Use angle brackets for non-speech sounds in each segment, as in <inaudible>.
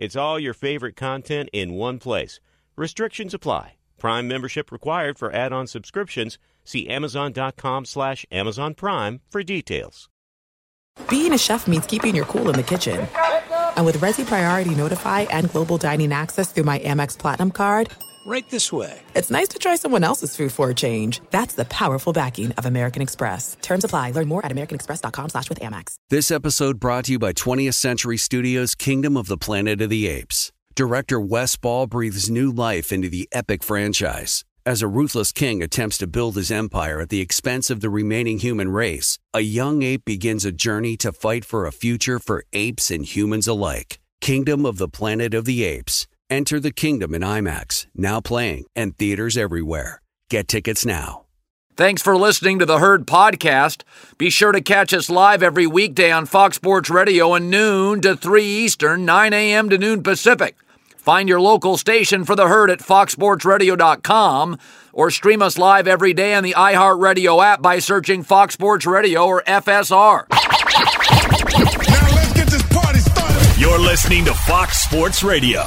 It's all your favorite content in one place. Restrictions apply. Prime membership required for add-on subscriptions. See Amazon.com slash Amazon Prime for details. Being a chef means keeping your cool in the kitchen. And with Resy Priority Notify and Global Dining Access through my Amex Platinum card, Right this way. it's nice to try someone else's food for a change. That's the powerful backing of American Express. Terms apply. Learn more at americanexpress.com slash with Amex. This episode brought to you by 20th Century Studios' Kingdom of the Planet of the Apes. Director Wes Ball breathes new life into the epic franchise. As a ruthless king attempts to build his empire at the expense of the remaining human race, a young ape begins a journey to fight for a future for apes and humans alike. Kingdom of the Planet of the Apes. Enter the kingdom in IMAX, now playing, and theaters everywhere. Get tickets now. Thanks for listening to the Herd Podcast. Be sure to catch us live every weekday on Fox Sports Radio at noon to 3 Eastern, 9 a.m. to noon Pacific. Find your local station for the Herd at foxsportsradio.com or stream us live every day on the iHeartRadio app by searching Fox Sports Radio or FSR. Now let's get this party started. You're listening to Fox Sports Radio.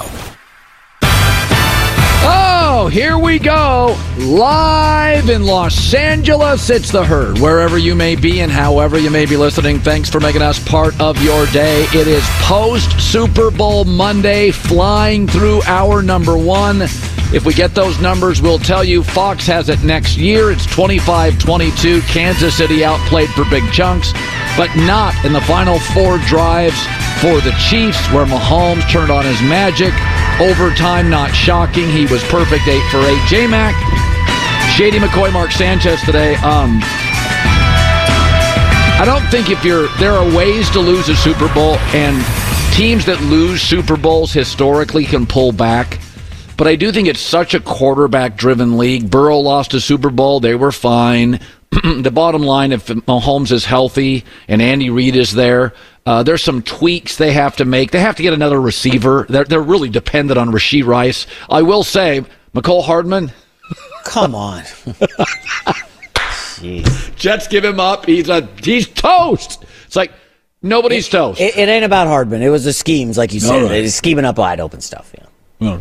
Oh, here we go. Live in Los Angeles. It's the herd. Wherever you may be and however you may be listening, thanks for making us part of your day. It is post Super Bowl Monday, flying through hour number one. If we get those numbers, we'll tell you Fox has it next year. It's 25 22. Kansas City outplayed for big chunks, but not in the final four drives for the Chiefs, where Mahomes turned on his magic. Overtime, not shocking. He was perfect, eight for eight. J Mac, Shady McCoy, Mark Sanchez today. Um, I don't think if you're there are ways to lose a Super Bowl, and teams that lose Super Bowls historically can pull back. But I do think it's such a quarterback driven league. Burrow lost a Super Bowl, they were fine. <clears throat> the bottom line, if Mahomes is healthy and Andy Reid is there, uh, there's some tweaks they have to make. They have to get another receiver. They're, they're really dependent on Rasheed Rice. I will say, Mecole Hardman, Come on. <laughs> Jets give him up. He's a he's toast. It's like nobody's toast. It, it ain't about Hardman. It was the schemes, like you said. right. It's scheming up wide open stuff. Yeah.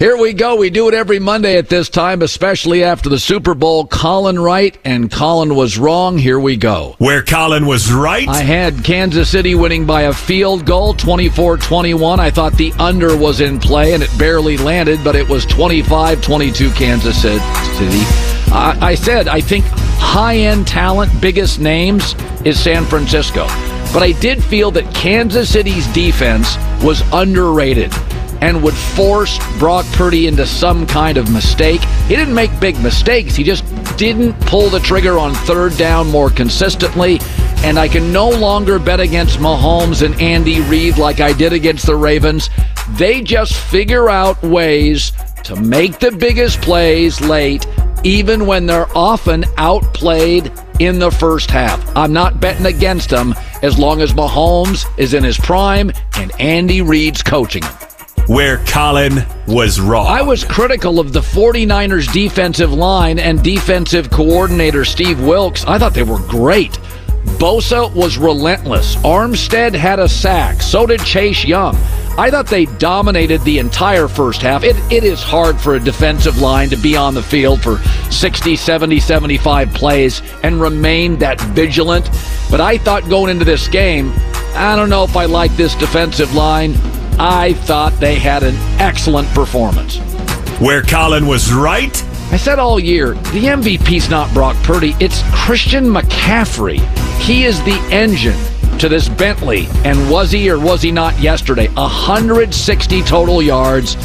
Here we go. We do it every Monday at this time, especially after the Super Bowl. Colin right and Colin was wrong. Here we go. Where Colin was right. I had Kansas City winning by a field goal, 24-21. I thought the under was in play and it barely landed, but it was 25-22 Kansas City. I I said I think high-end talent, biggest names is San Francisco. But I did feel that Kansas City's defense was underrated and would force Brock Purdy into some kind of mistake. He didn't make big mistakes. He just didn't pull the trigger on third down more consistently. And I can no longer bet against Mahomes and Andy Reid like I did against the Ravens. They just figure out ways to make the biggest plays late, even when they're often outplayed in the first half. I'm not betting against them as long as Mahomes is in his prime and Andy Reid's coaching him. Where Colin was wrong. I was critical of the 49ers defensive line and defensive coordinator Steve Wilks. I thought they were great. Bosa was relentless. Armstead had a sack. So did Chase Young. I thought they dominated the entire first half. It, it is hard for a defensive line to be on the field for 60, 70, 75 plays and remain that vigilant. But I thought going into this game, I don't know if I like this defensive line. I thought they had an excellent performance. Where Colin was right. I said all year, the MVP's not Brock Purdy, it's Christian McCaffrey. He is the engine to this Bentley. And was he or was he not yesterday? 160 total yards,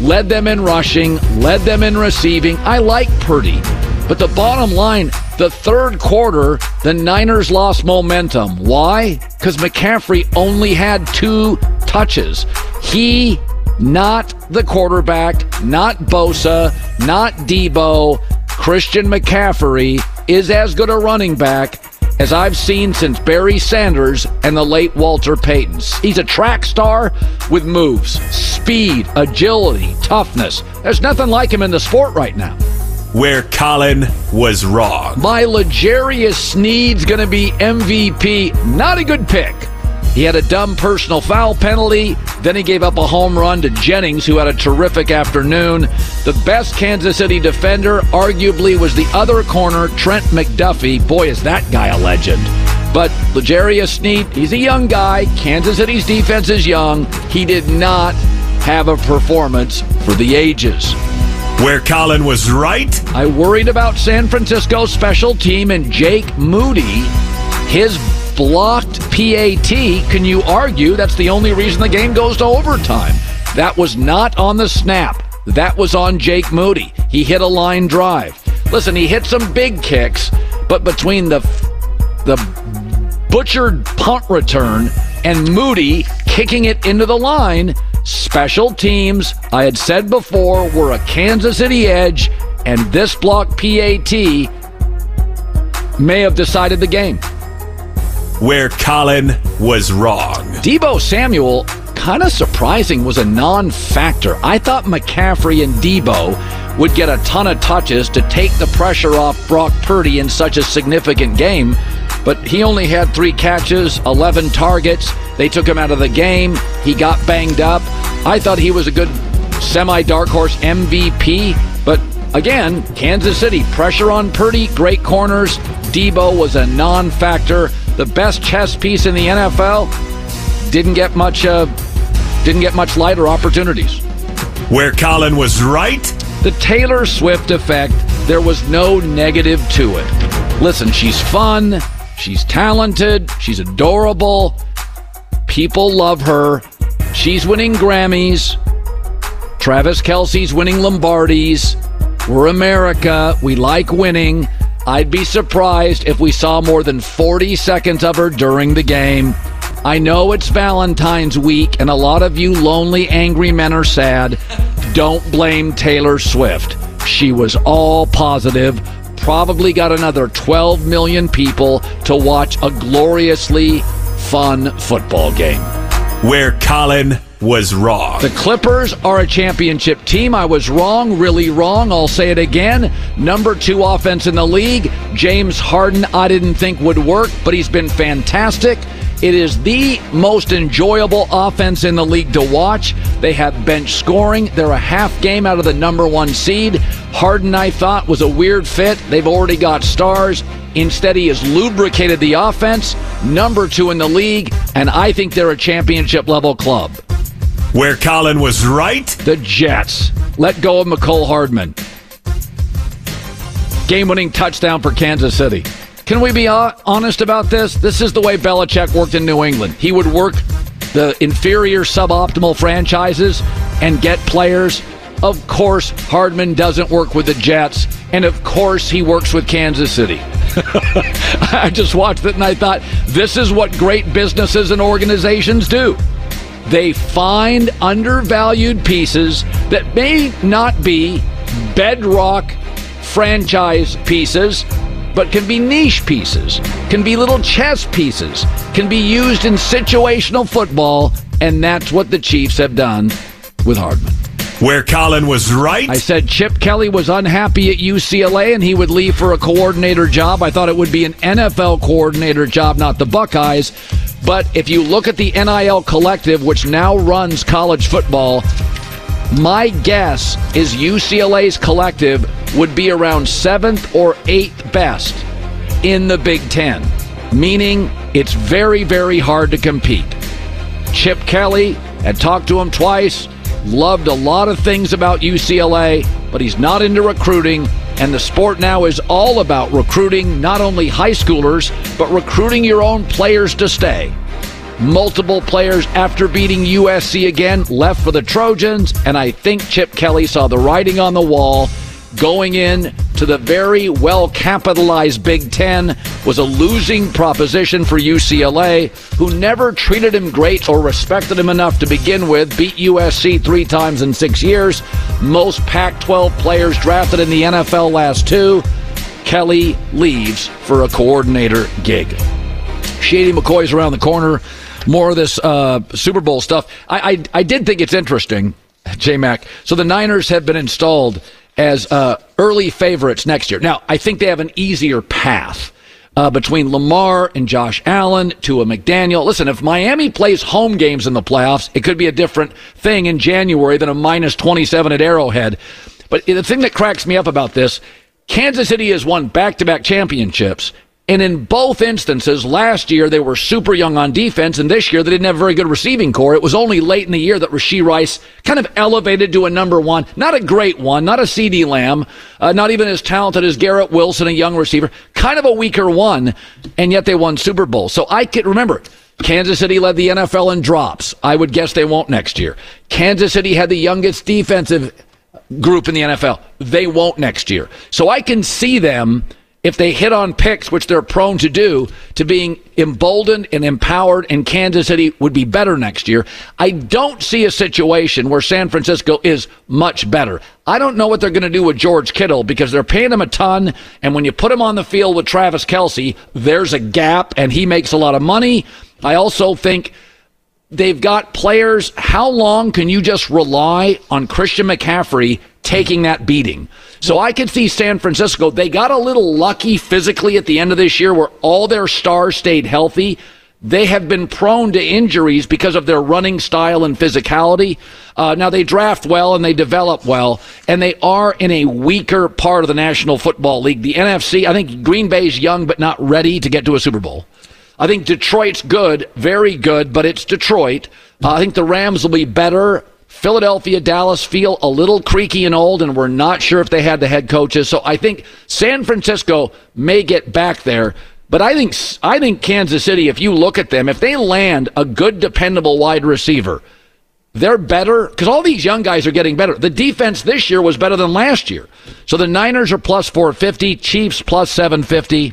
led them in rushing, led them in receiving. I like Purdy. But the bottom line, the third quarter, the Niners lost momentum. Why? Because McCaffrey only had two touches. He not the quarterback, not Bosa, not Deebo. Christian McCaffrey is as good a running back as I've seen since Barry Sanders and the late Walter Payton. He's a track star with moves, speed, agility, toughness. There's nothing like him in the sport right now. Where Colin was wrong. My L'Jarius Sneed's going to be MVP. Not a good pick. He had a dumb personal foul penalty. Then he gave up a home run to Jennings, who had a terrific afternoon. The best Kansas City defender, arguably, was the other corner, Trent McDuffie. Boy, is that guy a legend. But L'Jarius Sneed, he's a young guy. Kansas City's defense is young. He did not have a performance for the ages. Where Colin was right. I worried about San Francisco's special team and Jake Moody. His blocked PAT, can you argue that's the only reason the game goes to overtime? That was not on the snap. That was on Jake Moody. He hit a line drive. Listen, he hit some big kicks, but between the the butchered punt return and Moody kicking it into the line, special teams, I had said before, were a Kansas City edge, and this block PAT may have decided the game where Colin was wrong. Deebo Samuel, kind of surprising, was a non factor. I thought McCaffrey and Deebo would get a ton of touches to take the pressure off Brock Purdy in such a significant game, but he only had three catches, 11 targets. They took him out of the game. He got banged up. I thought he was a good semi dark horse MVP, but again, Kansas City, pressure on Purdy, great corners. Deebo was a non factor the best chess piece in the NFL, didn't get much uh, didn't get much light or opportunities. Where Colin was right? The Taylor Swift effect, there was no negative to it. Listen, she's fun, she's talented, she's adorable. People love her. She's winning Grammys. Travis Kelce's winning Lombardis. We're America. We like winning. I'd be surprised if we saw more than 40 seconds of her during the game. I know it's Valentine's week and a lot of you lonely, angry men are sad. Don't blame Taylor Swift. She was all positive, probably got another 12 million people to watch a gloriously fun football game. Where Colin was wrong. The Clippers are a championship team. I was wrong, really wrong. I'll say it again. Number two offense in the league. James Harden, I didn't think would work, but he's been fantastic. It is the most enjoyable offense in the league to watch. They have bench scoring. They're a half game out of the number one seed. Harden, I thought, was a weird fit. They've already got stars. Instead, he has lubricated the offense, number two in the league, and I think they're a championship level club. Where Colin was right? The Jets. Let go of Mecole Hardman. Game winning touchdown for Kansas City. Can we be honest about this? This is the way Belichick worked in New England. He would work the inferior, suboptimal franchises and get players. Of course, Hardman doesn't work with the Jets, and of course, he works with Kansas City. <laughs> I just watched it and I thought, this is what great businesses and organizations do. They find undervalued pieces that may not be bedrock franchise pieces, but can be niche pieces, can be little chess pieces, can be used in situational football, and that's what the Chiefs have done with Hardman. Where Colin was right? I said Chip Kelly was unhappy at UCLA and he would leave for a coordinator job. I thought it would be an NFL coordinator job, not the Buckeyes. But if you look at the NIL collective, which now runs college football, my guess is UCLA's collective would be around seventh or eighth best in the Big Ten, meaning it's very, very hard to compete. Chip Kelly had talked to him twice, loved a lot of things about UCLA, but he's not into recruiting. And the sport now is all about recruiting not only high schoolers, but recruiting your own players to stay. Multiple players after beating USC again left for the Trojans, and I think Chip Kelly saw the writing on the wall. Going in to the very well capitalized Big Ten was a losing proposition for UCLA, who never treated him great or respected him enough to begin with. Beat USC three times in six years. Most Pac 12 players drafted in the NFL last two. Kelly leaves for a coordinator gig. Shady McCoy's around the corner. More of this uh, Super Bowl stuff. I, I, I did think it's interesting, J Mac. So the Niners have been installed as uh, early favorites next year. Now, I think they have an easier path. Uh, between Lamar and Josh Allen, Tua McDaniel. Listen, if Miami plays home games in the playoffs, it could be a different thing in January than a minus 27 at Arrowhead. But the thing that cracks me up about this, Kansas City has won back to back championships. And in both instances, last year they were super young on defense, and this year they didn't have a very good receiving core. It was only late in the year that Rashee Rice kind of elevated to a number one. Not a great one, not a CeeDee Lamb, uh, not even as talented as Garrett Wilson, a young receiver. Kind of a weaker one, and yet they won Super Bowl. So I can remember. Kansas City led the NFL in drops. I would guess they won't next year. Kansas City had the youngest defensive group in the NFL. They won't next year. So I can see them if they hit on picks, which they're prone to do, to being emboldened and empowered, and Kansas City would be better next year. I don't see a situation where San Francisco is much better. I don't know what they're going to do with George Kittle because they're paying him a ton, and when you put him on the field with Travis Kelce, there's a gap, and he makes a lot of money. I also think they've got players. How long can you just rely on Christian McCaffrey taking that beating? So I could see San Francisco. They got a little lucky physically at the end of this year where all their stars stayed healthy. They have been prone to injuries because of their running style and physicality. Uh, now they draft well and they develop well, and they are in a weaker part of the National Football League. The NFC, I think Green Bay's young but not ready to get to a Super Bowl. I think Detroit's good, very good, but it's Detroit. Uh, I think the Rams will be better. Philadelphia, Dallas feel a little creaky and old, and we're not sure if they had the head coaches. So I think San Francisco may get back there. But I think I think Kansas City, if you look at them, if they land a good, dependable wide receiver, they're better because all these young guys are getting better. The defense this year was better than last year. So the Niners are plus 450, Chiefs plus 750.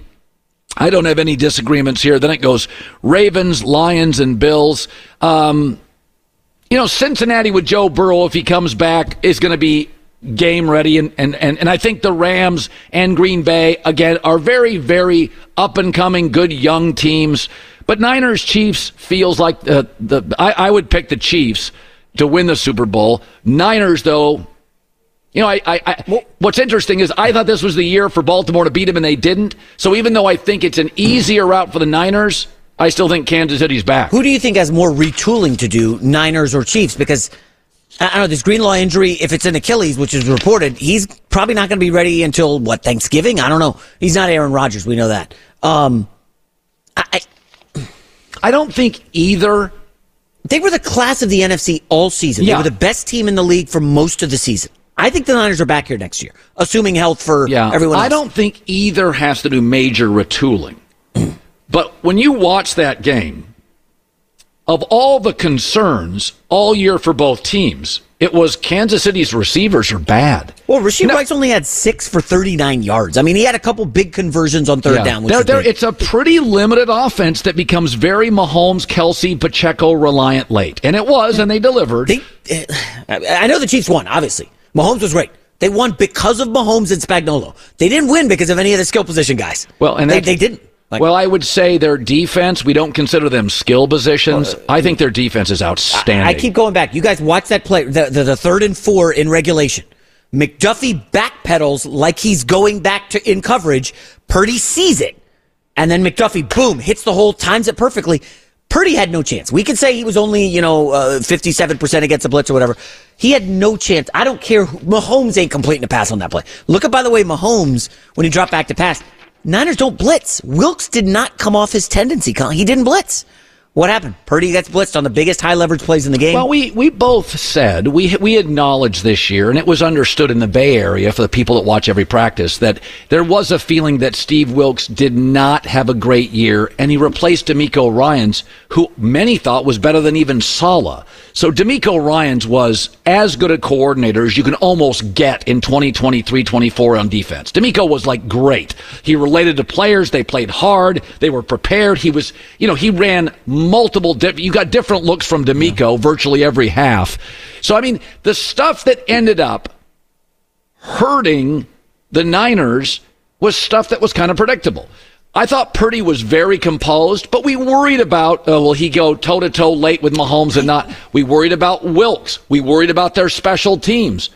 I don't have any disagreements here. Then it goes Ravens, Lions, and Bills. Um, you know, Cincinnati with Joe Burrow, if he comes back, is going to be game ready. And, and, and, and I think the Rams and Green Bay, again, are very, very up and coming, good young teams. But Niners Chiefs feels like the, the I, I would pick the Chiefs to win the Super Bowl. Niners, though, you know, I, I, I, what's interesting is I thought this was the year for Baltimore to beat them, and they didn't. So even though I think it's an easier route for the Niners, I still think Kansas City's back. Who do you think has more retooling to do, Niners or Chiefs? Because I don't know this Greenlaw injury. If it's an Achilles, which is reported, he's probably not going to be ready until what Thanksgiving. I don't know. He's not Aaron Rodgers. We know that. Um, I, I don't think either. They were the class of the NFC all season. Yeah. They were the best team in the league for most of the season. I think the Niners are back here next year, assuming health for Yeah, everyone. Else. I don't think either has to do major retooling. But when you watch that game, of all the concerns all year for both teams, it was Kansas City's receivers are bad. Well, Rasheed know- Rice only had six for 39 yards. I mean, he had a couple big conversions on third Yeah. down. Which They're- they're- it's a pretty limited offense that becomes very Mahomes, Kelce, Pacheco reliant late. And it was, and they delivered. They, eh, I know the Chiefs won, obviously. Mahomes was great. They won because of Mahomes and Spagnolo. They didn't win because of any of the skill position guys. Well, and they, they didn't. Like, well, I would say their defense, we don't consider them skill positions. I think their defense is outstanding. I keep going back. You guys watch that play, the, the, the third and four in regulation. McDuffie backpedals like he's going back to in coverage. Purdy sees it. And then McDuffie, boom, hits the hole, times it perfectly. Purdy had no chance. We could say he was only, you know, uh, 57% against the blitz or whatever. He had no chance. I don't care. Who, Mahomes ain't completing a pass on that play. Look at, by the way, Mahomes, when he dropped back to pass, Niners don't blitz. Wilks did not come off his tendency. He didn't blitz. What happened? Purdy gets blitzed on the biggest high leverage plays in the game. Well, we, we both said we we acknowledged this year, and it was understood in the Bay Area for the people that watch every practice that there was a feeling that Steve Wilks did not have a great year, and he replaced DeMeco Ryans, who many thought was better than even Saleh. So DeMeco Ryans was as good a coordinator as you can almost get in 2023-24 on defense. DeMeco was like great. He related to players. They played hard. They were prepared. He was, you know, he ran multiple. You got different looks from DeMeco virtually every half. So I mean, the stuff that ended up hurting the Niners was stuff that was kind of predictable. I thought Purdy was very composed, but we worried about, uh, will he go toe to toe late with Mahomes and not? We worried about Wilks. We worried about their special teams.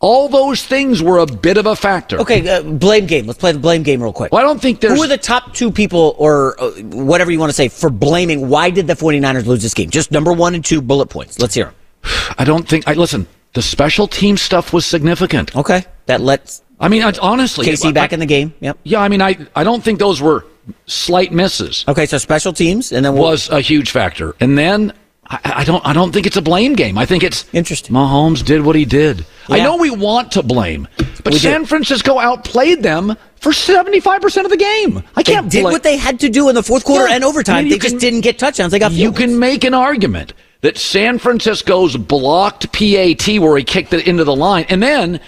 All those things were a bit of a factor. Okay, uh, blame game. Let's play the blame game real quick. Well, I don't think there's. Who are the top two people, or uh, whatever you want to say, for blaming? Why did the 49ers lose this game? Just number one and two bullet points. Let's hear them. <sighs> I don't think. I listen. The special team stuff was significant. Okay, that lets. I mean, I- honestly, Casey I- back in the game. Yep. Yeah, I mean, I I don't think those were slight misses. Okay, so special teams, and then we'll, was a huge factor. And then I, I don't I don't think it's a blame game. I think it's Interesting. Mahomes did what he did. I know we want to blame, but We. San Francisco outplayed them for seventy five percent of the game. I can't did blame- what they had to do in the fourth quarter Yeah. and overtime. I mean, they you just didn't get touchdowns. They got You can make an argument that San Francisco's blocked PAT where he kicked it into the line, and then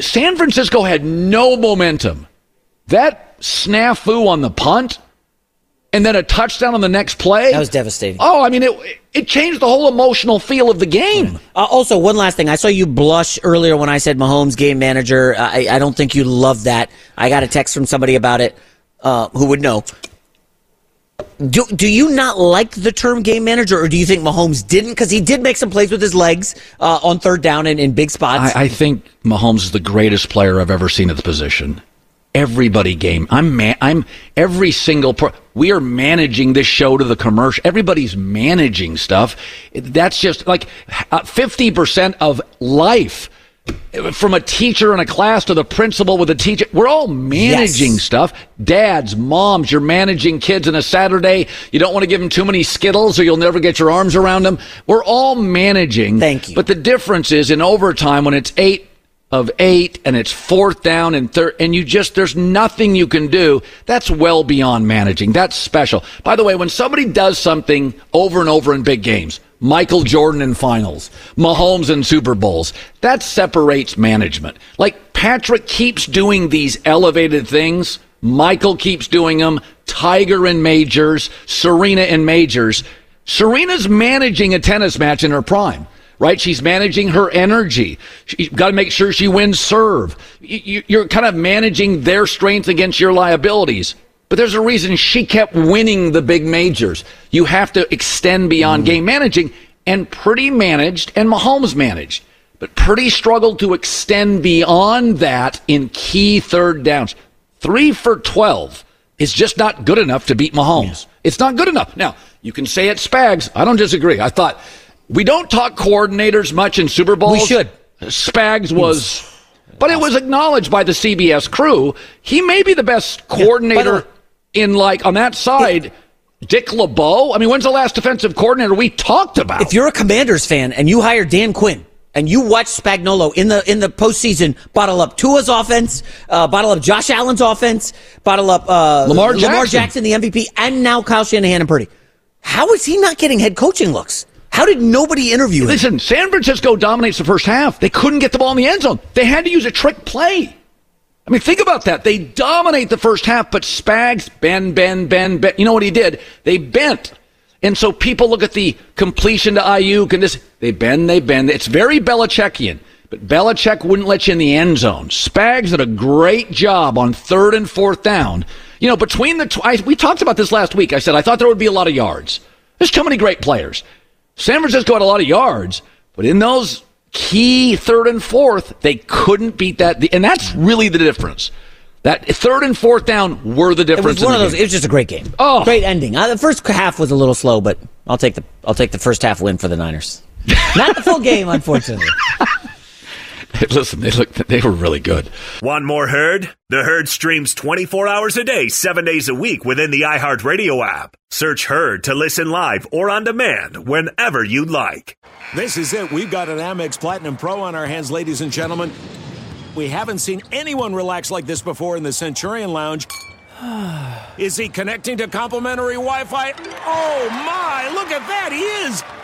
San Francisco had no momentum. That snafu on the punt, and then a touchdown on the next play. That was devastating. Oh, I mean, it it changed the whole emotional feel of the game. Uh, also, one last thing. I saw you blush earlier when I said Mahomes game manager. I, I don't think you love that. I got a text from somebody about it uh, who would know. Do, do you not like the term game manager, or do you think Mahomes didn't? Because he did make some plays with his legs uh, on third down and in big spots. I, I think Mahomes is the greatest player I've ever seen at the position. Everybody game. I'm man. I'm every single. Pro- we are managing this show to the commercial. Everybody's managing stuff. That's just like uh, fifty percent of life. From a teacher in a class to the principal with a teacher, we're all managing Yes. stuff. Dads, moms, you're managing kids on a Saturday. You don't want to give them too many Skittles or you'll never get your arms around them. We're all managing. Thank you. But the difference is in overtime when it's eight of eight and it's fourth down and third, and you just, there's nothing you can do. That's well beyond managing. That's special. By the way, when somebody does something over and over in big games, Michael Jordan in finals, Mahomes in Super Bowls, that separates management. Like Patrick keeps doing these elevated things. Michael keeps doing them. Tiger in majors, Serena in majors. Serena's managing a tennis match in her prime right? She's managing her energy. She's got to make sure she wins serve. You- You're kind of managing their strength against your liabilities. But there's a reason she kept winning the big majors. You have to extend beyond mm. game managing, and Purdy managed, and Mahomes managed. But Purdy struggled to extend beyond that in key third downs. Three for 12 is just not good enough to beat Mahomes. It's not good enough. Now, you can say it Spags. I don't disagree. I thought we don't talk coordinators much in Super Bowls. We should. Spags was, but it was acknowledged by the CBS crew. He may be the best coordinator way- in like on that side. Dick LeBeau. I mean, when's the last defensive coordinator we talked about? if you're a Commanders fan and you hire Dan Quinn and you watch Spagnolo in the in the postseason bottle up Tua's offense, uh, bottle up Josh Allen's offense, bottle up uh, Lamar Lamar Jackson. Jackson, the MVP, and now Kyle Shanahan and Purdy, how is he not getting head coaching looks? How did nobody interview him? Listen, San Francisco dominates the first half. They couldn't get the ball in the end zone. They had to use a trick play. I mean, think about that. They dominate the first half, but Spags, bend, bend, bend, bend. You know what he did? They bent. And so people look at the completion to Aiyuk and this. They bend, they bend. It's very Belichickian. But Belichick wouldn't let you in the end zone. Spags did a great job on third and fourth down. You know, between the, tw- we talked about this last week. I said I thought there would be a lot of yards. There's too many great players. San Francisco had a lot of yards, but in those key third and fourth, they couldn't beat that. And that's really the difference. That third and fourth down were the difference. It was one of those. game. It was just a great game. Oh. great ending. Uh, the first half was a little slow, but I'll take the I'll take the first half win for the Niners. <laughs> Not the full game, unfortunately. <laughs> Listen, they look they were really good. Want more Herd? The Herd streams 24 hours a day, 7 days a week within the iHeartRadio app. Search Herd to listen live or on demand whenever you'd like. This is it. We've got an Amex Platinum Pro on our hands, ladies and gentlemen. We haven't seen anyone relax like this before in the Centurion Lounge. <sighs> Is he connecting to complimentary Wi Fi? Oh my, look at that, he is!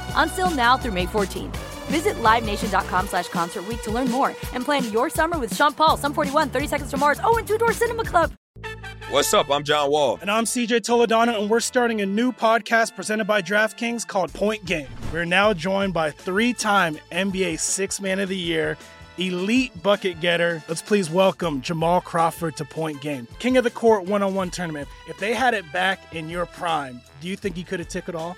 Until now through May 14th. Visit LiveNation.com slash Concert Week to learn more and plan your summer with Sean Paul, Sum 41, 30 Seconds to Mars, oh, and Two Door Cinema Club. What's up? I'm John Wall. And I'm CJ Toledano, and we're starting a new podcast presented by DraftKings called Point Game. We're now joined by three time NBA Six Man of the Year, elite bucket getter. Let's please welcome Jamal Crawford to Point Game, King of the Court one on one tournament. If they had it back in your prime, do you think you could have took it all?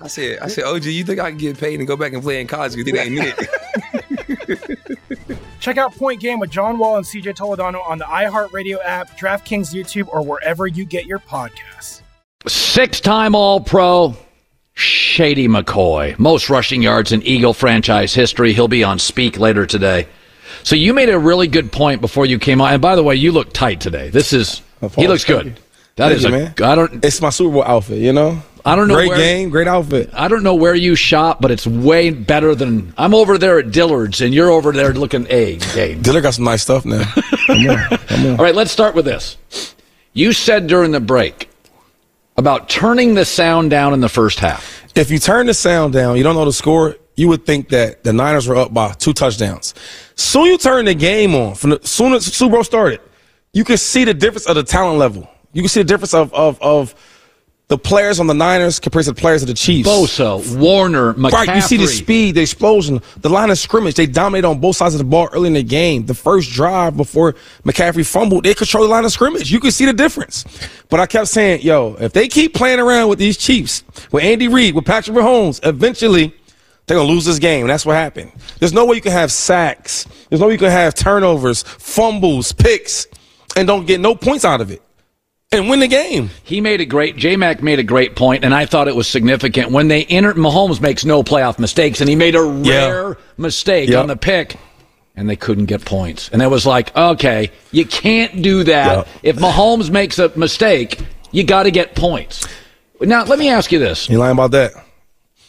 I said, I said, OG, you think I can get paid and go back and play in college? Because it ain't it. <laughs> Check out Point Game with John Wall and CJ Toledano on the iHeartRadio app, DraftKings YouTube, or wherever you get your podcasts. Six time All Pro, Shady McCoy. Most rushing yards in Eagle franchise history. He'll be on speak later today. So you made a really good point before you came on. And by the way, you look tight today. This is, he looks good. That Thank is you, a, man. I don't, It's my Super Bowl outfit, you know? I don't know Great where- game, great outfit. I don't know where you shop, but it's way better than I'm over there at Dillard's and you're over there looking a game. Diller got some nice stuff now. <laughs> Come on, come on. All right, let's start with this. You said during the break about turning the sound down in the first half. If you turn the sound down, you don't know the score, you would think that the Niners were up by two touchdowns. Soon you turn the game on, from the soon as Super Bowl started, you can see the difference of the talent level. You can see the difference of of of the players on the Niners compared to the players of the Chiefs. Bosa, Warner, McCaffrey. Right, you see the speed, the explosion, the line of scrimmage. They dominated on both sides of the ball early in the game. The first drive before McCaffrey fumbled, they control the line of scrimmage. You can see the difference. But I kept saying, yo, if they keep playing around with these Chiefs, with Andy Reid, with Patrick Mahomes, eventually they're gonna lose this game. That's what happened. There's no way you can have sacks. There's no way you can have turnovers, fumbles, picks, and don't get no points out of it. And win the game. He made a great. J Mac made a great point, and I thought it was significant when they entered. Mahomes makes no playoff mistakes, and he made a Yeah. rare mistake Yep. on the pick, and they couldn't get points. And it was like, okay, you can't do that. Yep. If Mahomes makes a mistake, you got to get points. Now, let me ask you this: You lying about that?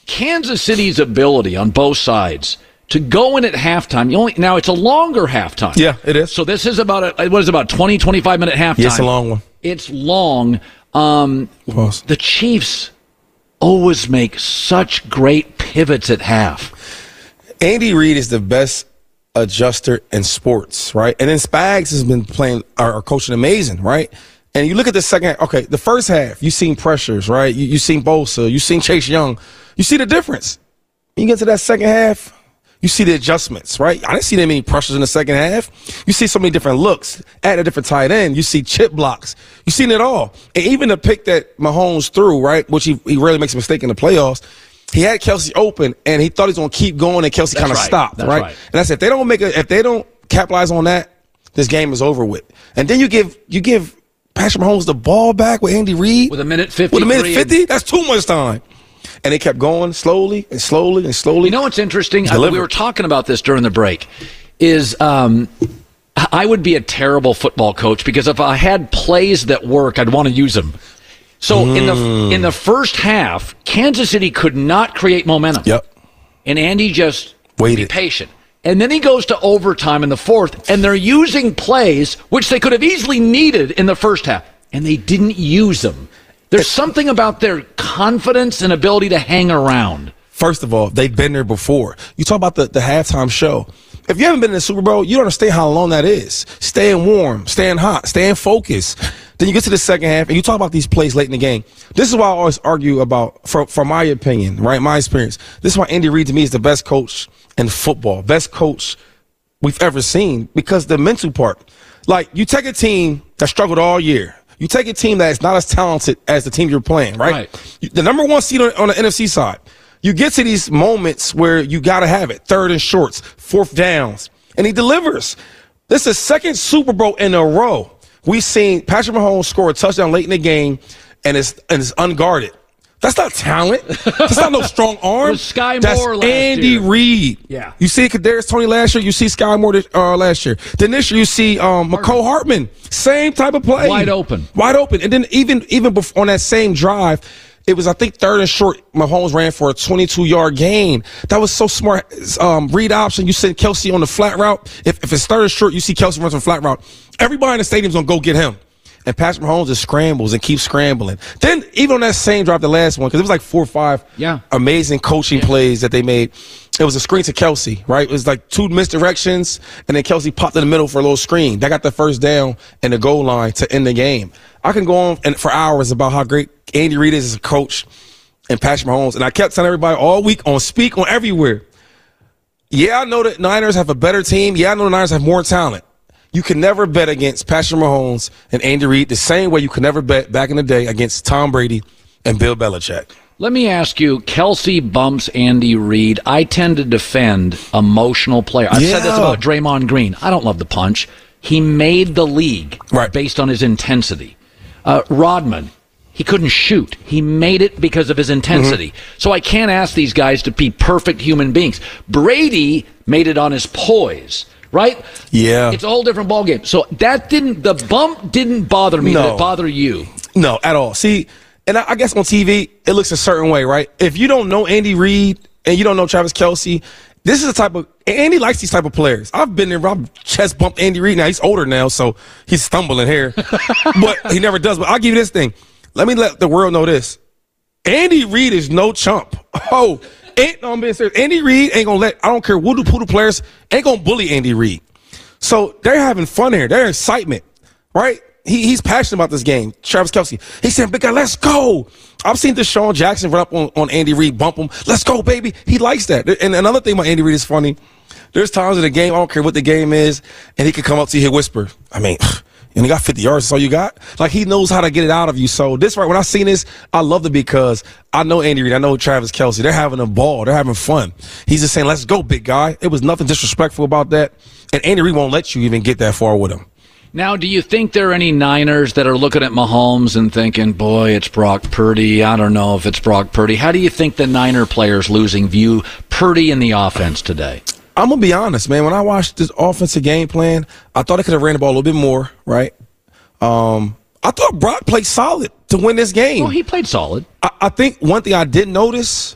Kansas City's ability on both sides to go in at halftime. You only now it's a longer halftime. Yeah, it is. So this is about a what is it, about 20, 25 minute halftime. Yeah, it's a long one. It's long. Um, Pause. the Chiefs always make such great pivots at half. Andy Reid is the best adjuster in sports, right? And then Spags has been playing or, or coaching amazing, right? And you look at the second, okay, the first half, you seen pressures, right? You, you seen Bosa, you seen Chase Young, you see the difference. You get to that second half, you see the adjustments, right? I didn't see that many pressures in the second half. You see so many different looks at a different tight end. You see chip blocks. You seen it all. And even the pick that Mahomes threw, right, which he, he rarely makes a mistake in the playoffs, he had Kelce open and he thought he was going to keep going and Kelce kind of right. stopped, right? right. And I said, if they don't make a, if they don't capitalize on that, this game is over with. And then you give, you give Patrick Mahomes the ball back with Andy Reid. With a minute 50. With a minute 50? That's too much time. And they kept going slowly and slowly and slowly. You know what's interesting? I- we were talking about this during the break. Is um, I would be a terrible football coach because if I had plays that work, I'd want to use them. So in the Mm. in the first half, Kansas City could not create momentum. Yep. And Andy just Waited. be patient. And then he goes to overtime in the fourth, and they're using plays which they could have easily needed in the first half, and they didn't use them. There's something about their confidence and ability to hang around. First of all, they've been there before. You talk about the, the halftime show. If you haven't been in the Super Bowl, you don't understand how long that is. Staying warm, staying hot, staying focused. Then you get to the second half and you talk about these plays late in the game. This is why I always argue about, from, from my opinion, right? My experience. This is why Andy Reid to me is the best coach in football, best coach we've ever seen because the mental part. Like you take a team that struggled all year. You take a team that is not as talented as the team you're playing, right? You- The number one seed on, on the NFC side. You get to these moments where you got to have it. Third and shorts, fourth downs, and he delivers. This is second Super Bowl in a row. We've seen Patrick Mahomes score a touchdown late in the game and it's, and it's unguarded. That's not talent. That's not no strong <laughs> arm. was Sky That's Moore last Andy year. Reid. Yeah. You see Kadarius Toney last year. You see Sky Moore this, uh, last year. Then this year you see um, Mecole Hardman. Same type of play. Wide open. Wide open. And then even even before, on that same drive, it was I think third and short. Mahomes ran for a 22 yard gain. That was so smart. Um, read option. You send Kelce on the flat route. If if it's third and short, you see Kelce runs on flat route. Everybody in the stadium's gonna go get him. And Patrick Mahomes just scrambles and keeps scrambling. Then even on that same drive, the last one, because it was like four or five Yeah. amazing coaching plays that they made. It was a screen to Kelce, right? It was like two misdirections, and then Kelce popped in the middle for a little screen. That got the first down and the goal line to end the game. I can go on and for hours about how great Andy Reid is as a coach and Patrick Mahomes. And I kept telling everybody all week on Speak on everywhere. Yeah, I know that Niners have a better team. Yeah, I know the Niners have more talent. You can never bet against Patrick Mahomes and Andy Reid the same way you could never bet back in the day against Tom Brady and Bill Belichick. Let me ask you, Kelce bumps Andy Reid. I tend to defend emotional player. I've said this about Draymond Green. I don't love the punch. He made the league based on his intensity. Uh, Rodman, he couldn't shoot. He made it because of his intensity. So I can't ask these guys to be perfect human beings. Brady made it on his poise, right? Yeah. It's a whole different ballgame. So that didn't, the bump didn't bother me. Did No. it bother you? No, at all. See, and I, I guess on TV, it looks a certain way, right? If you don't know Andy Reid and you don't know Travis Kelce, this is the type of Andy likes these type of players. I've been there. I've chest bumped Andy Reid. Now he's older now, so he's stumbling here, <laughs> but he never does. But I'll give you this thing. Let me let the world know this. Andy Reid is no chump. Oh, ain't no, I'm being serious. Andy Reid ain't gonna let. I don't care what the poodle players ain't gonna bully Andy Reid. So they're having fun here. They're excitement, right? He, he's passionate about this game. Travis Kelce. He said, "Big guy, let's go." I've seen DeSean Jackson run up on, on Andy Reid, bump him. Let's go, baby. He likes that. And another thing about Andy Reid is funny. There's times in the game, I don't care what the game is, and he can come up to you and whisper. I mean, <sighs> you he got 50 yards. That's all you got. Like he knows how to get it out of you. So this right when I seen this, I loved it because I know Andy Reid. I know Travis Kelce. They're having a ball. They're having fun. He's just saying, "Let's go, big guy." It was nothing disrespectful about that. And Andy Reid won't let you even get that far with him. Now, do you think there are any Niners that are looking at Mahomes and thinking, boy, it's Brock Purdy? I don't know if it's Brock Purdy. How do you think the Niner players losing view Purdy in the offense today? I'm gonna be honest, man. When I watched this offensive game plan, I thought I could have ran the ball a little bit more, right? Um, I thought Brock played solid to win this game. Oh, he played solid. I, I think one thing I didn't notice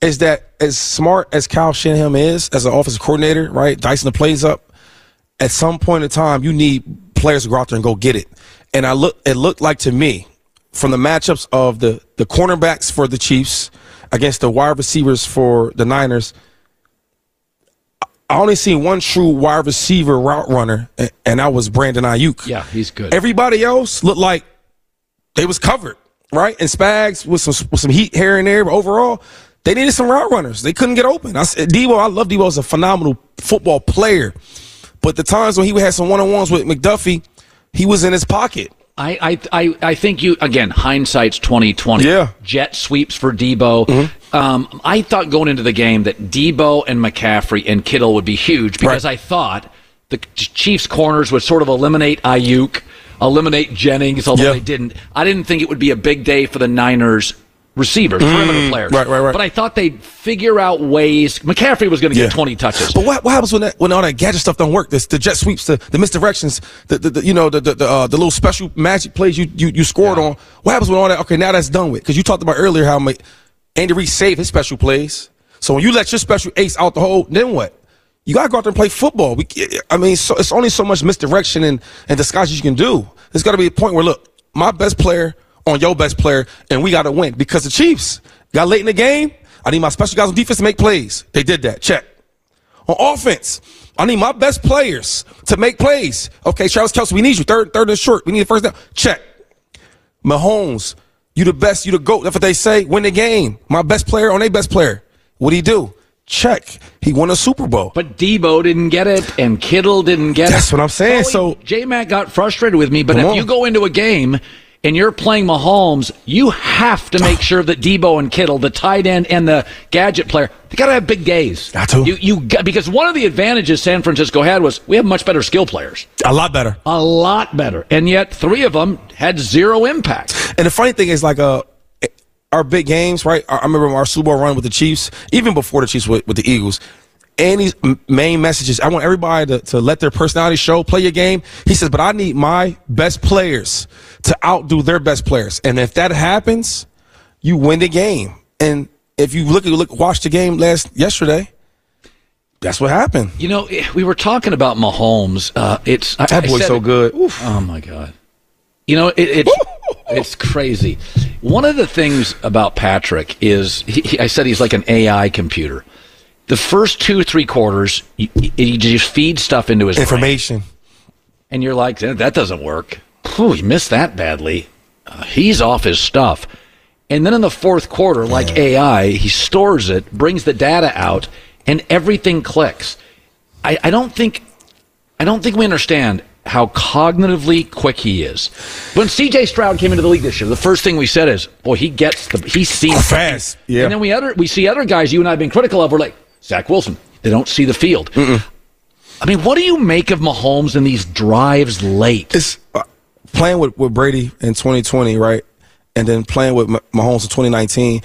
is that as smart as Kyle Shanahan is as an offensive coordinator, right, dicing the plays up, at some point in time you need players to go out there and go get it. And I look, it looked like to me from the matchups of the the cornerbacks for the Chiefs against the wide receivers for the Niners. I only seen one true wide receiver route runner, and, and that was Brandon Aiyuk. Yeah, he's good. Everybody else looked like they was covered, right? And Spags with some with some heat here and there, but overall, they needed some route runners. They couldn't get open. I said Deebo, I love Deebo as a phenomenal football player, but the times when he had some one on ones with McDuffie, he was in his pocket. I, I, I, I think you again. Hindsight's twenty twenty. Yeah. Jet sweeps for Deebo. Um, I thought going into the game that Deebo and McCaffrey and Kittle would be huge because I thought the Chiefs' corners would sort of eliminate Aiyuk, eliminate Jennings, although Yeah. they didn't. I didn't think it would be a big day for the Niners receivers, Mm, perimeter players. right, right, right. But I thought they'd figure out ways. McCaffrey was going to get 20 touches. But what, what happens when that, when all that gadget stuff don't work? This, the jet sweeps, the, the misdirections, the, the, the you know the the the, uh, the little special magic plays you you, you scored on. What happens when all that? Okay, now that's done with. Because you talked about earlier how my, Andy Reid saved his special plays. So when you let your special ace out the hole, then what? You gotta go out there and play football. We, I mean, so, it's only so much misdirection and and disguises you can do. There's got to be a point where look, my best player on your best player, and we got to win because the Chiefs got late in the game. I need my special guys on defense to make plays. They did that. Check. On offense, I need my best players to make plays. Okay, Travis Kelce, we need you. Third, third and short. We need a first down. Check. Mahomes, you the best, you the GOAT. That's what they say. Win the game. My best player on a best player. What would he do? Check. He won a Super Bowl. But Deebo didn't get it, and Kittle didn't get That's it. That's what I'm saying. So J Mac got frustrated with me, but if on. you go into a game and you're playing Mahomes, you have to make sure that Deebo and Kittle, the tight end and the gadget player, they got to have big days. Got to. You, you got, because one of the advantages San Francisco had was we have much better skill players, a lot better. a lot better, and yet three of them had zero impact. And the funny thing is, like, uh, our big games, right? I remember our Super Bowl run with the Chiefs, even before the Chiefs with, with the Eagles. Andy's main is I want everybody to, to let their personality show, play your game. He says, but I need my best players to outdo their best players. And if that happens, you win the game. And if you look at look watch the game last yesterday, that's what happened. You know, we were talking about Mahomes. Uh, it's I- That boy's said so good. Oh my god! You know, it, it's <laughs> it's crazy. One of the things about Patrick is he, he- I said he's like an AI computer. The first two three quarters, he, you just feeds stuff into his brain, Information. and you're like, "Eh, that doesn't work. Whew, he missed that badly. Uh, he's off his stuff. And then in the fourth quarter, like AI, he stores it, brings the data out, and everything clicks. I, I don't think I don't think we understand how cognitively quick he is. When CJ Stroud came into the league this year, the first thing we said is, "Boy, he gets the he sees Fast. Yeah. And then we other we see other guys you and I have been critical of. We're like Zach Wilson. They don't see the field. I mean, what do you make of Mahomes in these drives late? It's uh, playing with, with Brady in 2020, right? And then playing with Mahomes in 2019.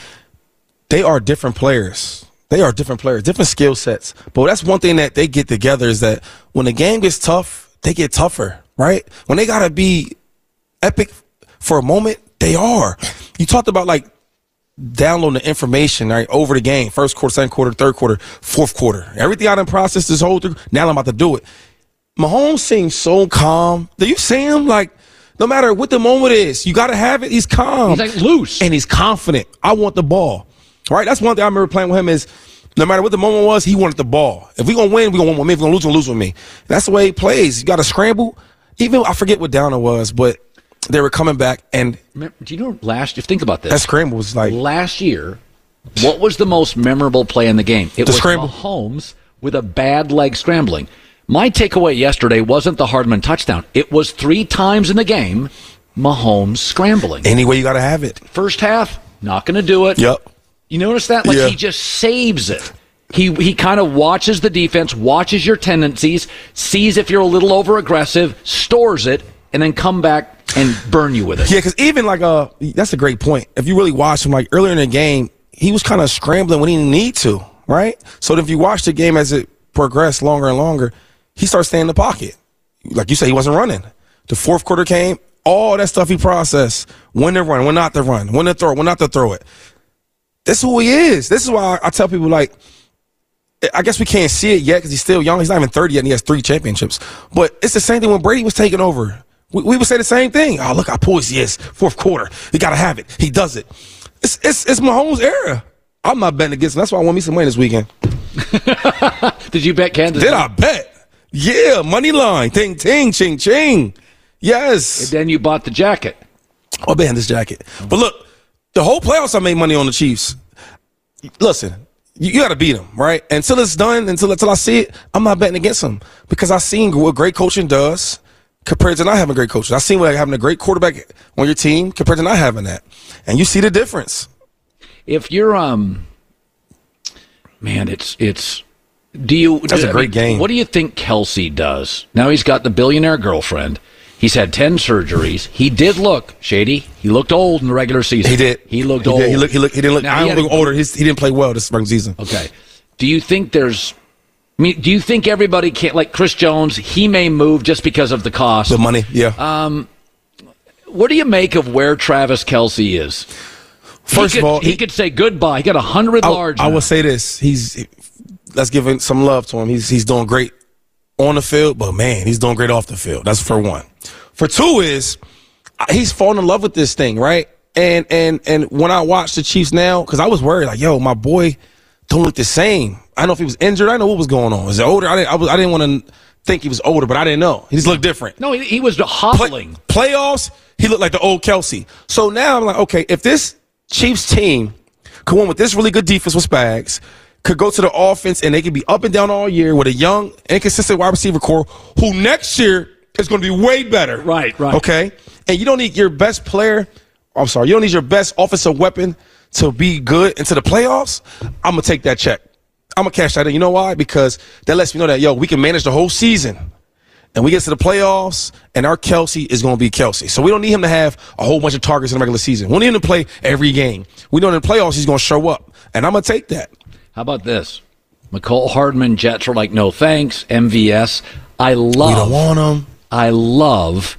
They are different players. They are different players, different skill sets. But that's one thing that they get together is that when the game gets tough, they get tougher, right? When they got to be epic for a moment, they are. You talked about like downloading the information right over the game, first quarter, second quarter, third quarter, fourth quarter. Everything I done processed this whole through. Now I'm about to do it. Mahomes seems so calm. Do you see him like? No matter what the moment is, you got to have it. He's calm. He's like loose. and he's confident. I want the ball. Right? That's one thing I remember playing with him is no matter what the moment was, he wanted the ball. If we're gonna win, we gonna win with me. If we gonna lose, we gonna lose with me. That's the way he plays. You got to scramble. Even I forget what down it was, but they were coming back, and Do you know last? If think about this, that scramble was like last year, what was the most memorable play in the game? It The was scramble. Mahomes with a bad leg scrambling. My takeaway yesterday wasn't the Hardman touchdown. It was three times in the game, Mahomes scrambling. any way you got to have it. First half, not going to do it. Yep. You notice that? Like Yeah. he just saves it. He he kind of watches the defense, watches your tendencies, sees if you're a little over aggressive, stores it, and then come back and burn you with it. Yeah, because even like uh, that's a great point. If you really watch him, like earlier in the game, he was kind of scrambling when he didn't need to, right? So if you watch the game as it progressed longer and longer, he starts staying in the pocket. Like you said, he wasn't running. The fourth quarter came, all that stuff he processed. When to run, when not to run, when to throw, when not to throw it. This is who he is. This is why I tell people like, I guess we can't see it yet because he's still young. He's not even 30 yet and he has three championships. But it's the same thing when Brady was taking over. We, we would say the same thing. Oh, look how poised he is. Fourth quarter. He got to have it. He does it. It's, it's, it's Mahomes' era. I'm not betting against him. That's why I want me some money this weekend. <laughs> Did you bet Kansas? Did I bet? Yeah, money line. Ting, ting, ching, ching. Yes. And then you bought the jacket. Bet in this jacket. But look, the whole playoffs I made money on the Chiefs. Listen, you, you got to beat them, right? Until it's done, until until I see it, I'm not betting against them because I've seen what great coaching does compared to not having great coaching. I've seen what having a great quarterback on your team compared to not having that, and you see the difference. If you're um, man, it's it's. Do you? That's a I great mean, game. What do you think Kelce does now? He's got the billionaire girlfriend. He's had 10 surgeries. He did look, Shady, he looked old in the regular season. He did. He looked he old. Did. He looked. He looked. He didn't look. Now, I don't look older. He's, he didn't play well this spring season. Okay. Do you think there's. I mean, do you think everybody can't. Like Chris Jones, he may move just because of the cost. The money, yeah. Um, what do you make of where Travis Kelce is? First he of could, all, he, could say goodbye. He got a hundred large. I will say this: he's let's give him some love to him. He's he's doing great on the field, but man, he's doing great off the field. That's for one. For two is he's falling in love with this thing, right? And and and when I watch the Chiefs now, because I was worried, like, yo, my boy don't look the same. I don't know if he was injured. I know what was going on. Is he older? I didn't. I, was, I didn't want to think he was older, but I didn't know. He just looked different. No, he, he was hobbling. playoffs, he looked like the old Kelce. So now I'm like, okay, if this Chiefs team could win with this really good defense with Spags, could go to the offense and they could be up and down all year with a young, inconsistent wide receiver corps who next year is going to be way better. Right, right. Okay? And you don't need your best player, I'm sorry, you don't need your best offensive weapon to be good into the playoffs. I'm going to take that check. I'm going to cash that in. You know why? Because that lets me know that, yo, we can manage the whole season and we get to the playoffs, and our Kelce is going to be Kelce. So we don't need him to have a whole bunch of targets in the regular season. We don't need him to play every game. We know in the playoffs he's going to show up, and I'm going to take that. How about this? Mecole Hardman Jets are like, no thanks. MVS. I love. We don't want them. I love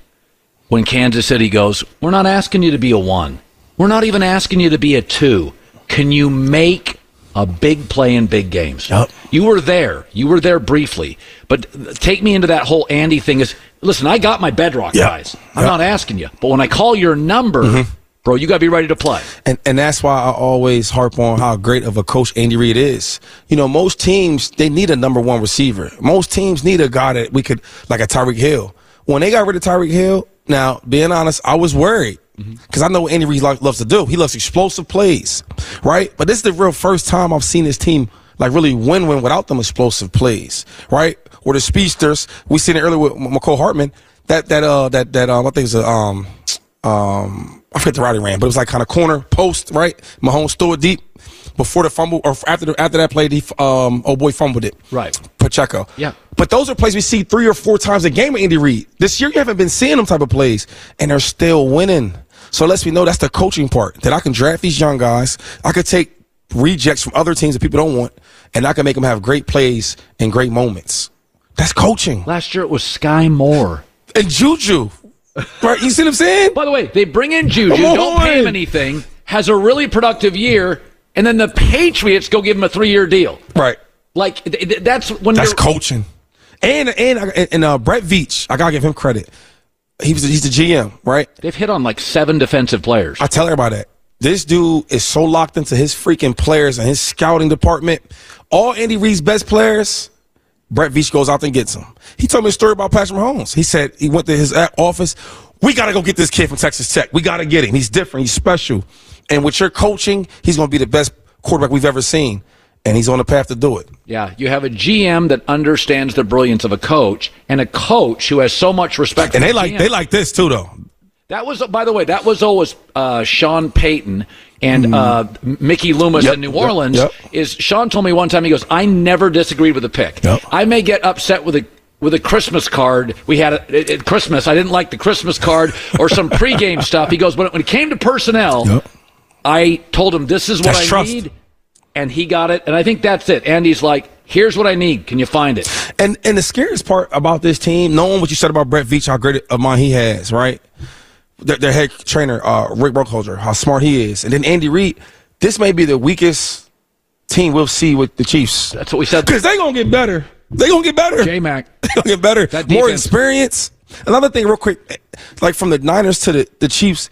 when Kansas City goes, we're not asking you to be a one. We're not even asking you to be a two. Can you make a big play in big games? Yep. You were there. You were there briefly. But take me into that whole Andy thing is listen, I got my bedrock Yeah. guys. I'm not asking you. But when I call your number, Mm-hmm. Bro, you got to be ready to play. And and that's why I always harp on how great of a coach Andy Reid is. You know, most teams they need a number one receiver. Most teams need a guy that we could like a Tyreek Hill. When they got rid of Tyreek Hill, now being honest, I was worried because I know what Andy Reid lo- loves to do. He loves explosive plays, right? But this is the real first time I've seen his team like really win-win without them explosive plays, right? Or the speedsters. We seen it earlier with Mecole Hardman. That that uh that that um I think it's a um um I forget the route he ran, but it was like kind of corner post, right? Mahomes threw it deep before the fumble or after the, after that play, he um oh boy fumbled it. Right. Pacheco. Yeah. But those are plays we see three or four times a game with Andy Reid. This year you haven't been seeing them type of plays, and they're still winning. So it lets me know that's the coaching part that I can draft these young guys. I could take rejects from other teams that people don't want, and I can make them have great plays and great moments. That's coaching. Last year it was Skyy Moore. And Juju. Right? You see what I'm saying? By the way, they bring in Juju, Come don't pay him anything, has a really productive year, and then the Patriots go give him a three-year deal. Right. Like th- th- that's when That's coaching. And and and, and uh, Brett Veach, I gotta give him credit. He was he's the GM, right? They've hit on like seven defensive players. I tell everybody that this dude is so locked into his freaking players and his scouting department. All Andy Reid's best players, Brett Veach goes out and gets him. He told me a story about Patrick Mahomes. He said he went to his office. We got to go get this kid from Texas Tech. We got to get him. He's different. He's special. And with your coaching, he's going to be the best quarterback we've ever seen. And he's on the path to do it. Yeah, you have a GM that understands the brilliance of a coach, and a coach who has so much respect. And for they the like GM. they like this too, though. That was, by the way, that was always uh, Sean Payton and uh, Mickey Loomis. Yep, in New Orleans. yep. Is Sean told me one time he goes, I never disagreed with the pick. Yep. I may get upset with a with a Christmas card we had at, Christmas. I didn't like the Christmas card or some <laughs> pregame stuff. He goes, but when it came to personnel, Yep. I told him this is what That's I trust. need, and he got it. And I think that's it. Andy's like, here's what I need. Can you find it? And and the scariest part about this team, knowing what you said about Brett Veach, how great a mind he has, right? Their, their head trainer, uh, Rick Burkholder, how smart he is, and then Andy Reid. This may be the weakest team we'll see with the Chiefs. That's what we said. Because they're gonna get better. They're gonna get better. J Mac. <laughs> They're gonna get better. That More experience. Another thing, real quick, like from the Niners to the, the Chiefs,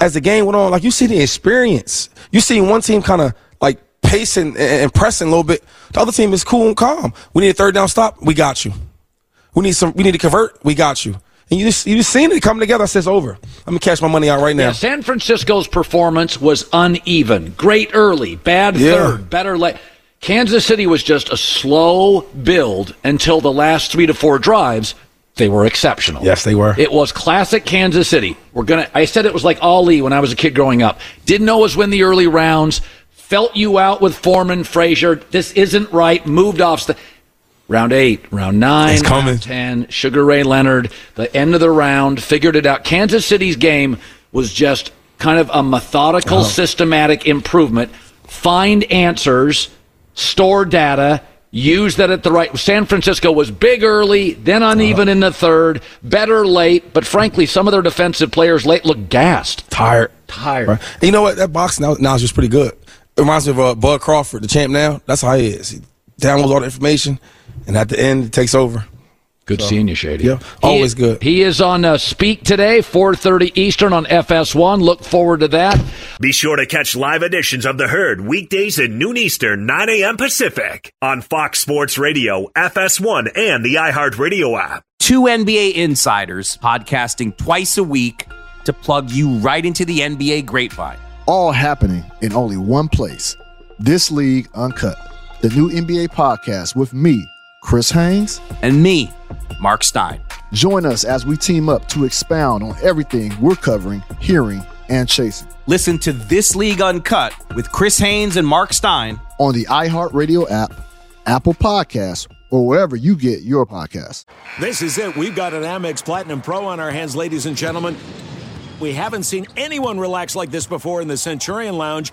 as the game went on, like you see the experience. You see one team kind of like pacing and, and pressing a little bit. The other team is cool and calm. We need a third down stop. We got you. We need some. We need to convert. We got you. And you just you just seen it come together. I said it's over. gonna cash my money out right now. Yeah, San Francisco's performance was uneven. Great early, bad Yeah. third, better late. Kansas City was just a slow build until the last three to four drives. They were exceptional. Yes, they were. It was classic Kansas City. We're gonna. I said it was like Ali when I was a kid growing up. Didn't know us win the early rounds. Felt you out with Foreman, Frazier. This isn't right. Moved off. St- round eight, round nine, It's coming. round ten. Sugar Ray Leonard, the end of the round, figured it out. Kansas City's game was just kind of a methodical, Oh. systematic improvement. Find answers, store data, use that at the right. San Francisco was big early, then uneven in the third, better late, but frankly, some of their defensive players late looked gassed. Tired. Tired. Right. You know what? That box now, now is just pretty good. It reminds me of uh, Bud Crawford, the champ now. That's how he is. He downloads all the information, and at the end, it takes over. Good So, seeing you, Shady. Yeah, always He- good. He is on uh, Speak today, 4.30 Eastern on FS1. Look forward to that. Be sure to catch live editions of The Herd weekdays at noon Eastern, 9 a.m. Pacific on Fox Sports Radio, FS1, and the iHeartRadio app. Two NBA insiders podcasting twice a week to plug you right into the NBA grapevine. all happening in only one place. This League Uncut, the new NBA podcast with me, Chris Haynes, and me, Mark Stein. Join us as we team up to expound on everything we're covering, hearing, and chasing. Listen to This League Uncut with Chris Haynes and Mark Stein on the iHeartRadio app, Apple Podcasts, or wherever you get your podcasts. This is it. We've got an Amex Platinum Pro on our hands, ladies and gentlemen. We haven't seen anyone relax like this before in the Centurion Lounge.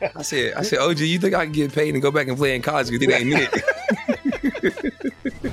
I said, I said, OG, you think I can get paid and go back and play in college because it ain't it?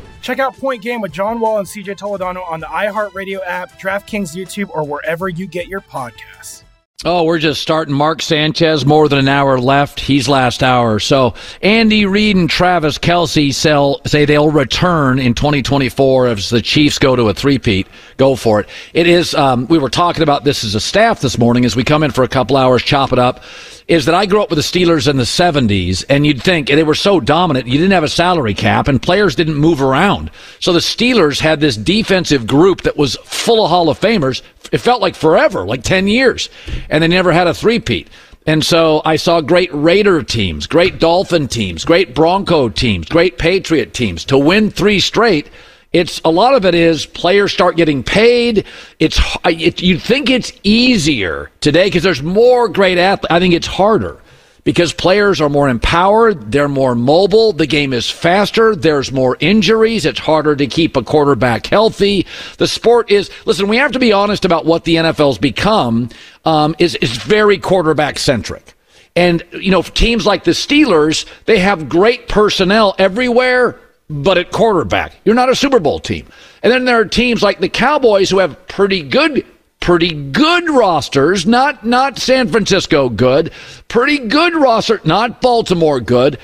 <laughs> Check out Point Game with John Wall and CJ Toledano on the iHeartRadio app, DraftKings YouTube, or wherever you get your podcasts. Oh, we're just starting. Mark Sanchez, more than an hour left. He's last hour. So Andy Reid and Travis Kelce sell, say they'll return in 2024 as the Chiefs go to a three-peat. Go for it. It is, um, we were talking about this as a staff this morning as we come in for a couple hours, chop it up, is that I grew up with the Steelers in the 70s and you'd think they were so dominant, you didn't have a salary cap and players didn't move around. So the Steelers had this defensive group that was full of Hall of Famers. It felt like forever, like 10 years. And they never had a three-peat. And so I saw great Raider teams, great Dolphin teams, great Bronco teams, great Patriot teams to win three straight. It's a lot of it is players start getting paid. It's it, you think it's easier today because there's more great athletes. I think it's harder because players are more empowered, they're more mobile, the game is faster, there's more injuries, it's harder to keep a quarterback healthy. The sport is listen, we have to be honest about what the NFL's become um, is is very quarterback centric. And you know, teams like the Steelers, they have great personnel everywhere but at quarterback. You're not a Super Bowl team. And then there are teams like the Cowboys who have pretty good pretty good rosters, not not San Francisco good, pretty good roster, not Baltimore good,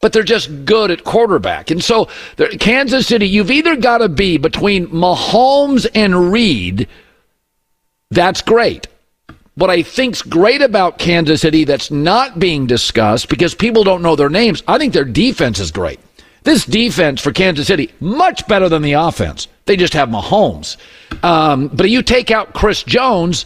but they're just good at quarterback. And so Kansas City, you've either got to be between Mahomes and Reid. That's great. What I think's great about Kansas City that's not being discussed because people don't know their names, I think their defense is great. This defense for Kansas City, much better than the offense. They just have Mahomes. Um, but you take out Chris Jones,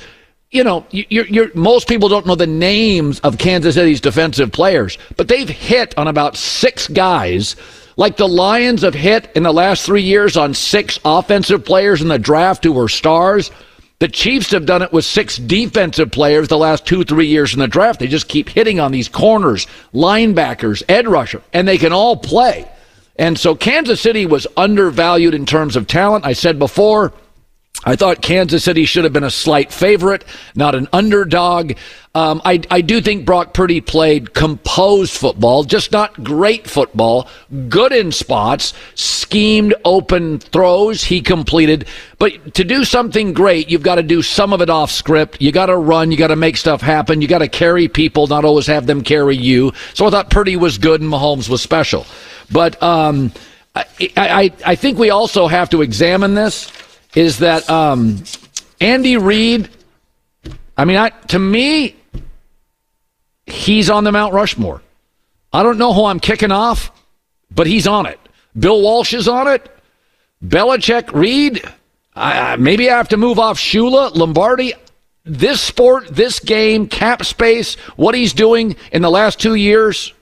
you know, you're, you're, most people don't know the names of Kansas City's defensive players, but they've hit on about six guys. Like the Lions have hit in the last three years on six offensive players in the draft who were stars. The Chiefs have done it with six defensive players the last two, three years in the draft. They just keep hitting on these corners, linebackers, edge rusher, and they can all play. And so Kansas City was undervalued in terms of talent. I said before, I thought Kansas City should have been a slight favorite, not an underdog. Um, I, I do think Brock Purdy played composed football, just not great football. Good in spots, schemed open throws he completed. But to do something great, you've got to do some of it off script. You got to run. You got to make stuff happen. You got to carry people, not always have them carry you. So I thought Purdy was good and Mahomes was special. But um, I, I, I think we also have to examine this is that um, Andy Reid, I mean, I, to me, he's on the Mount Rushmore. I don't know who I'm kicking off, but he's on it. Bill Walsh is on it. Belichick, Reid. I, maybe I have to move off Shula, Lombardi. This sport, this game, cap space, what he's doing in the last two years.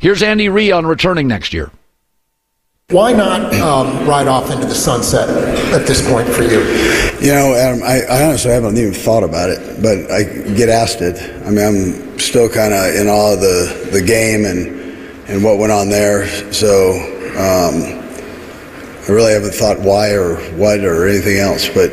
Here's Andy Reid on returning next year. Why not um, ride off into the sunset at this point for you? You know, Adam, I, I, honestly haven't even thought about it, but I get asked it. I mean, I'm still kind of in awe of the, the game and and what went on there. So um, I really haven't thought why or what or anything else, but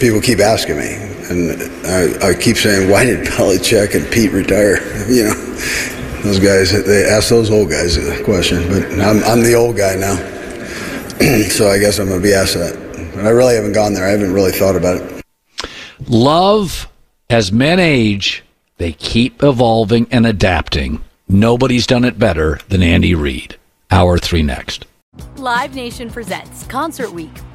people keep asking me. And I, I keep saying, why did Belichick and Pete retire? <laughs> You know, those guys, they ask those old guys a question, but I'm, I'm the old guy now. <clears throat> so I guess I'm going to be asked that. But I really haven't gone there. I haven't really thought about it. Love, as men age, they keep evolving and adapting. Nobody's done it better than Andy Reid. Hour three next. Live Nation presents Concert Week.